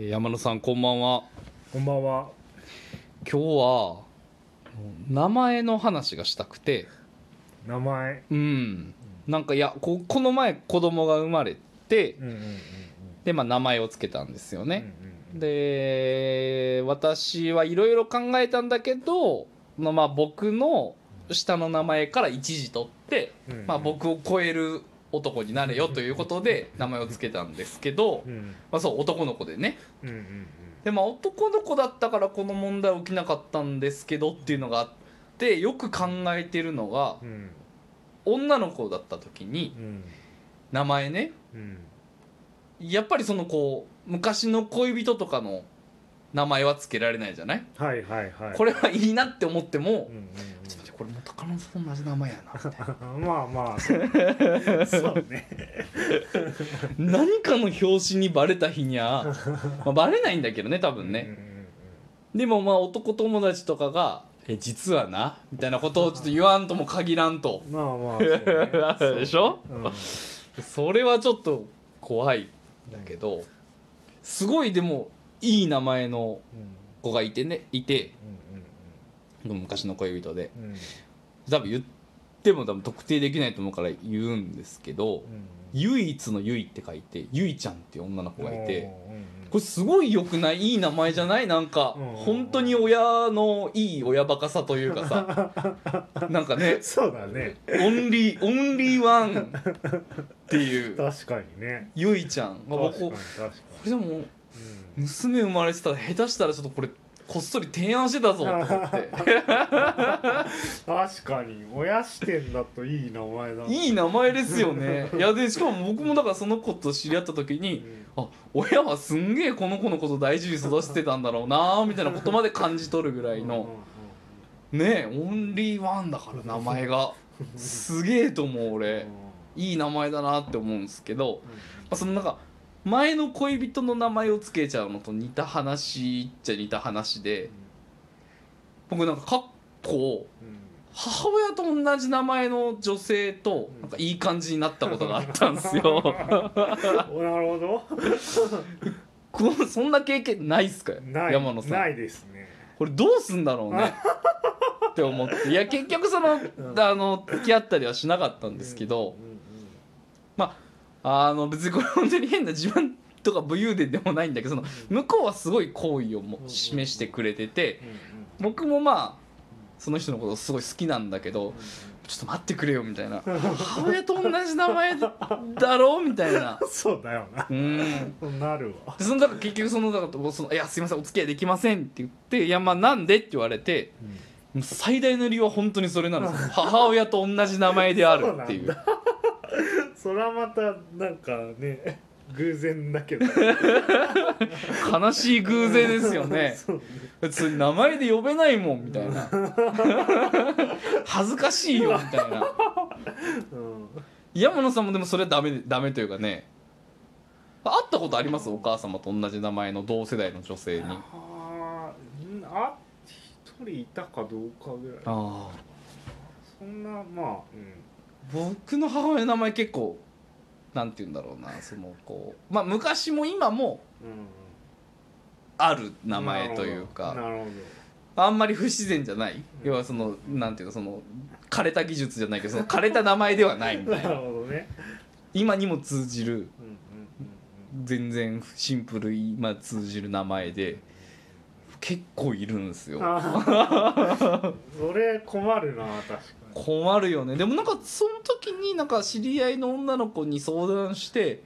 えー山野さんこんばんはこんばんは。今日は名前の話がしたくて名前。うんなんかいやここの前子供が生まれてうんうんうんで、まあ、名前を付けたんですようん。ね、うんで私はいろいろ考えたんだけど、まあ、まあ僕の下の名前から一時取って、うんうんまあ、僕を超える男になれよということで名前を付けたんですけど、まあ、そう男の子でね。でまあ男の子だったからこの問題起きなかったんですけどっていうのがあってよく考えてるのが女の子だった時にうん名前ね。うん。やっぱりそのこう昔の恋人とかの名前は付けられないじゃない？はいはいはい。これはいいなって思ってもこれ元カノと同じ名前やなみたいな。まあまあ。そうそうね。何かの表紙にバレた日には、まあ、バレないんだけどね多分ね、でもまあ男友達とかが「え実はな」みたいなことをちょっと言わんとも限らんと。まあまあ そうね。でしょ？そうね。それはちょっと怖いんだけどすごいでもいい名前のうん。子がいてねいて。うん昔の恋人で。うん。多分言っても多分特定できないと思うから言うんですけどうん。唯一の「ゆい」って書いてゆいちゃんっていう女の子がいて。これすごい良くないいい名前じゃない？なんかうん本当に親のいい親バカさというかさ。なんかね。そうだね。オンリーオンリーワンっていう。確かにね。ゆいちゃん。がこ確かにこれでもに。娘生まれてたら下手したらちょっとこれこっそり提案してたぞと思って。確かに親視点だといい名前だな。いい名前ですよね。いやでしかも僕もだからその子と知り合った時にあ親はすんげえこの子のこと大事に育ててたんだろうなみたいなことまで感じ取るぐらいの。ねえオンリーワンだから名前が。すげえと思う俺。いい名前だなって思うんですけど、まあ、そのなんか前の恋人の名前を付けちゃうのと似た話っちゃ似た話で僕なんかかっこ母親と同じ名前の女性となんかいい感じになったことがあったんですよ。なるほど。こうそんな経験ないっすか？山野さん。ないですね。これどうすんだろうね。って思って。いや結局その,、ん。あの付き合ったりはしなかったんですけど、あの別にこれ本当に変な自分とか武勇伝でもないんだけどその向こうはすごい好意をも示してくれてて僕もまあその人のことすごい好きなんだけどちょっと待ってくれよみたいな。母親と同じ名前だろうみたいな。そうだよな。うん。なるわ。でそのだから結局そのだからその「いやすいませんお付き合いできません」って言って「いやまあなんで?」って言われてもう最大の理由は本当にそれなんですよ。母親と同じ名前であるっていうそれはまたなんかね 偶然だけど。悲しい偶然ですよね そうね。別に名前で呼べないもんみたいな 恥ずかしいよみたいなうん山野さんもでもそれはダメダメというかね会ったことあります？お母様と同じ名前の同世代の女性にああーんあ一人いたかどうかぐらい。あそんなまあ。僕の母親の名前結構なんて言うんだろうなそのこうまあ昔も今もある名前というかあんまり不自然じゃない。要はそのなんていうかその枯れた技術じゃないけどその枯れた名前ではないみたいな。ね。今にも通じる全然シンプル今通じる名前で結構いるんですよ。あそれ困るな確かに。困るよね。でもなんかその時になんか知り合いの女の子に相談して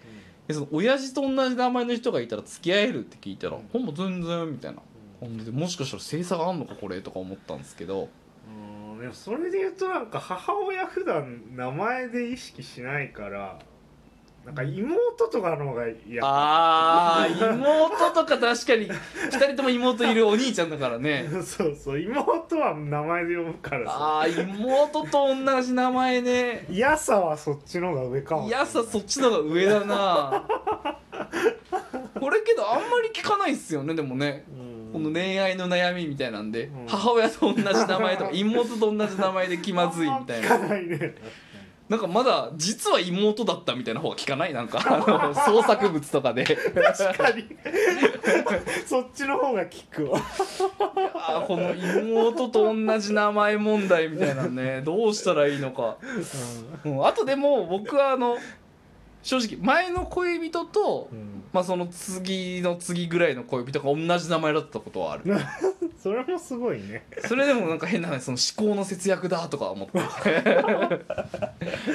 えその親父と同じ名前の人がいたら付き合えるって聞いたら「ほんま全然」みたいな感じでもしかしたら性差があんのかこれとか思ったんですけど。うんでもそれで言うとなんか母親普段名前で意識しないからなんか妹とかの方が嫌。あー妹とか確かに2人とも妹いるお兄ちゃんだからね。そうそう妹は名前で呼ぶからさ。あー妹と同じ名前ね。嫌さはそっちの方が上かもい。やさそっちの方が上だな。これけどあんまり聞かないっすよねでもね。うん。この恋愛の悩みみたいなんで、うん。母親と同じ名前とか妹と同じ名前で気まずいみたいな。聞かないねなんかまだ実は妹だったみたいな方が聞かない？なんか あの創作物とかで。確かに。そっちの方が効くわ。あこの妹と同じ名前問題みたいなね。どうしたらいいのか、うん、あとでも僕はあの正直前の恋人と、うん。まあ、その次の次ぐらいの恋人が同じ名前だったことはある。それもすごいね。それでもなんか変な話その思考の節約だとか思って。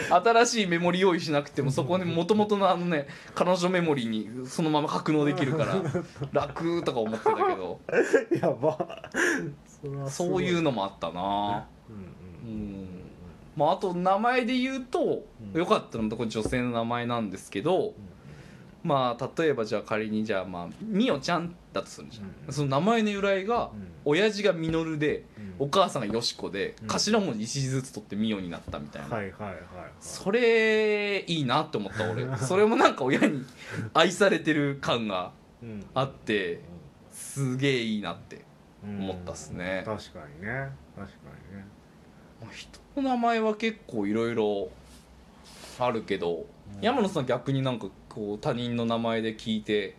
新しいメモリ用意しなくてもそこにもともとのあのね彼女メモリにそのまま格納できるから 楽とか思ってたけど。やば。そういうのもあったな。うん。うんまああと名前で言うとうん。よかったのとこれ女性の名前なんですけどまあ例えばじゃあ仮にじゃあまあみおちゃんだとするじゃうん。んその名前の由来がうん。親父がみのるでうん。お母さんがよしこでうん。頭文字一字ずつ取ってみおになったみたいな、はいはいはいはい。それいいなって思った俺。それもなんか親に 愛されてる感がうん。あってすげえいいなってうん思ったっすね。確かにね。確かにね。まあ人の名前は結構いろいろあるけどうん。山野さん逆になんかこう他人の名前で聞いて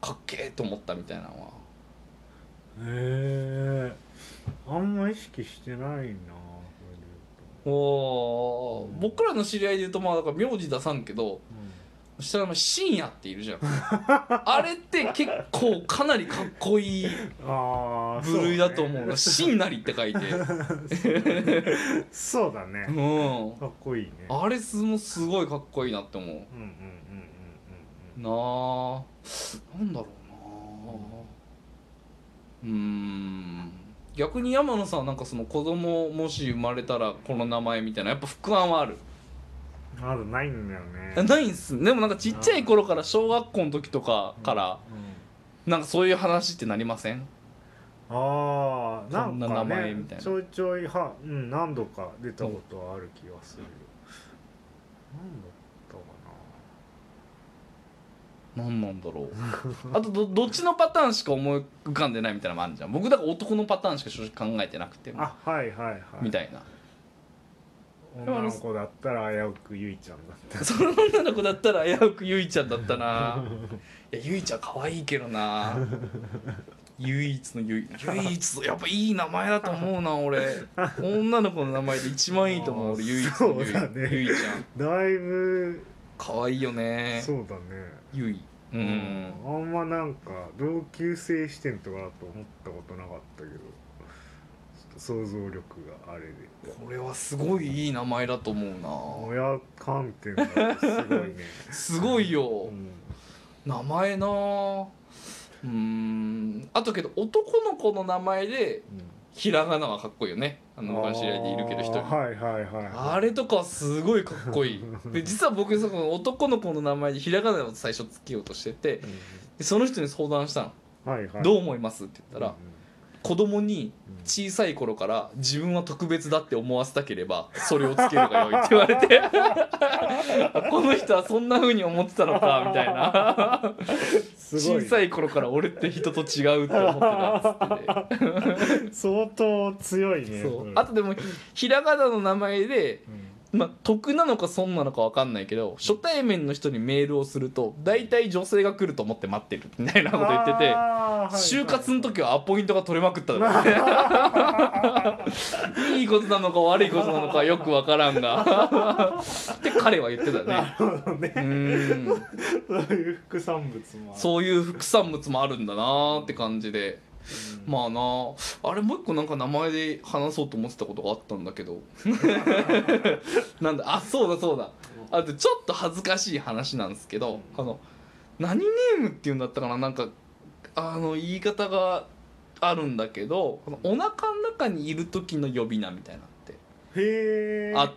かっけえと思ったみたいなのは。へえあんま意識してないなおー。うん。僕らの知り合いで言うとまあだから名字出さんけど言うと下の名前深夜っているじゃん。あれって結構かなりかっこいい部類だと思うな。深なりって書いて。そうだね。うん。かっこいいね。あれすもすごいかっこいいなって思う。うんうんうんうんなあ。なんだろうなうーん。逆に山野さんはなんかその子供もし生まれたらこの名前みたいなやっぱ不安はある？うんまだないんだよね。あないんす。でもなんかちっちゃい頃から小学校の時とかからうんなんかそういう話ってなりません？ああなんこんな名か前みたいな。ねちょいちょいは、うん、何度か出たことはある気がするよ。何だったか何なんだろう。あとどどっちのパターンしか思い浮かんでないみたいなのもあるじゃん。僕だから男のパターンしか正直考えてなくてなあはいはいはい。みたいな女の子だったら危うくゆいちゃんだった。その女の子だったら危うくゆいちゃんだったな。いやゆいちゃん可愛いけどな。唯一のゆい唯一のやっぱいい名前だと思うな俺。女の子の名前で一番いいと思う俺唯一のゆい,、そうだね。ゆいちゃん。だいぶ。可愛いよね。そうだね。ゆいうん。あんまなんか同級生視点とかだと思ったことなかったけど想像力があれで。これはすごいいい名前だと思うな。親観点だとすごいね。すごいよ。うん。名前な。うん。あとけど男の子の名前でひらがなはかっこいいよね。あの知り合いでいるけど一人。はいはいはいあれとかはすごいかっこいい。で実は僕その男の子の名前でひらがなを最初つけようとしててでその人に相談したの。はいはい「どう思います?」って言ったらうん子供に小さい頃から自分は特別だって思わせたければそれをつけるがよいって言われて。この人はそんな風に思ってたのかみたいな。小さい頃から俺って人と違うって思ってたっつって。て相当強いね。あとでもひひらがなの名前でうんまあ、得なのか損なのか分かんないけど初対面の人にメールをすると大体女性が来ると思って待ってるみたいなこと言っててはい就活の時はアポイントが取れまくった いいことなのか悪いことなのかよく分からんが。って彼は言ってたなね。そういう副産物もある。そういう副産物もあるんだなーって感じでうん。まあな。あれもう一個なんか名前で話そうと思ってたことがあったんだけど。なんだ。あそうだそうだ。あとちょっと恥ずかしい話なんですけどあの何ネームっていうんだったかな？なんかあの言い方があるんだけどお腹の中にいる時の呼び名みたいなのってあって、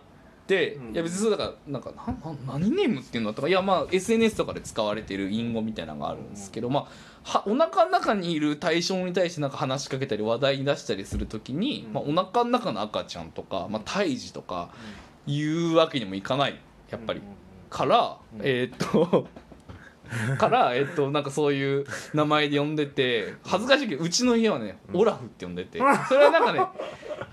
うん。いや別にそれだからなんかなんなん何ネームっていうんだったかいやまあ SNS とかで使われてる隠語みたいなのがあるんですけど、まあはお腹の中にいる対象に対してなんか話しかけたり話題に出したりする時に、うん。まあ、お腹の中の赤ちゃんとか、まあ、胎児とか言うわけにもいかないやっぱり。から、うん。えーっと からえーっとなんかそういう名前で呼んでて恥ずかしいけどうちの家はね、うん。オラフって呼んでてそれはなんかね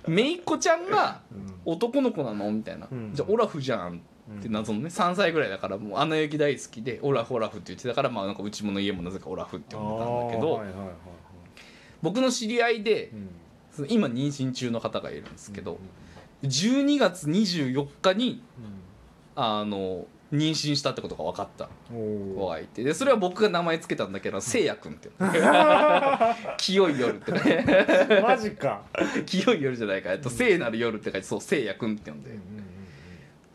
姪っ子ちゃんがうん男の子なの？みたいな、うん。じゃあオラフじゃんって謎のね3歳ぐらいだからもう「アナ雪」大好きで「オラフオラフ」って言ってたからまあなんかうちもの家もなぜかオラフって呼んでたんだけど、あーはいはいはいはい。僕の知り合いで今妊娠中の方がいるんですけどうん12月24日にうん。あの妊娠したってことが分かった子がいて。でそれは僕が名前つけたんだけどせいやくんって 清い夜って書いてーマジか。清い夜じゃないか。えっと聖なる夜って書いてそうせいやくんって呼んで。うんうん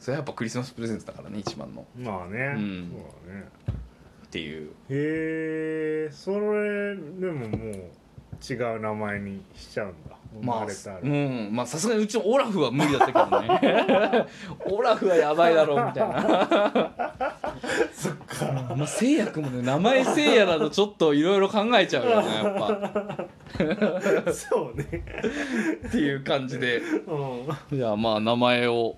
それはやっぱクリスマスプレゼントだからね一番の。うんまあね、うん。そうだね。っていう。へえそれでももう違う名前にしちゃうんだ。生まあうん。まあさすがにうちのオラフは無理だったけどね。オラフはやばいだろうみたいな。そっか。まあせいやくんもね名前せいやだとちょっといろいろ考えちゃうよねやっぱ。そうね。っていう感じで。うん。じゃあまあ名前を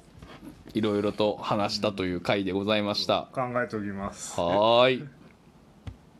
いろいろと話したという回でございました。考えておきます。はーい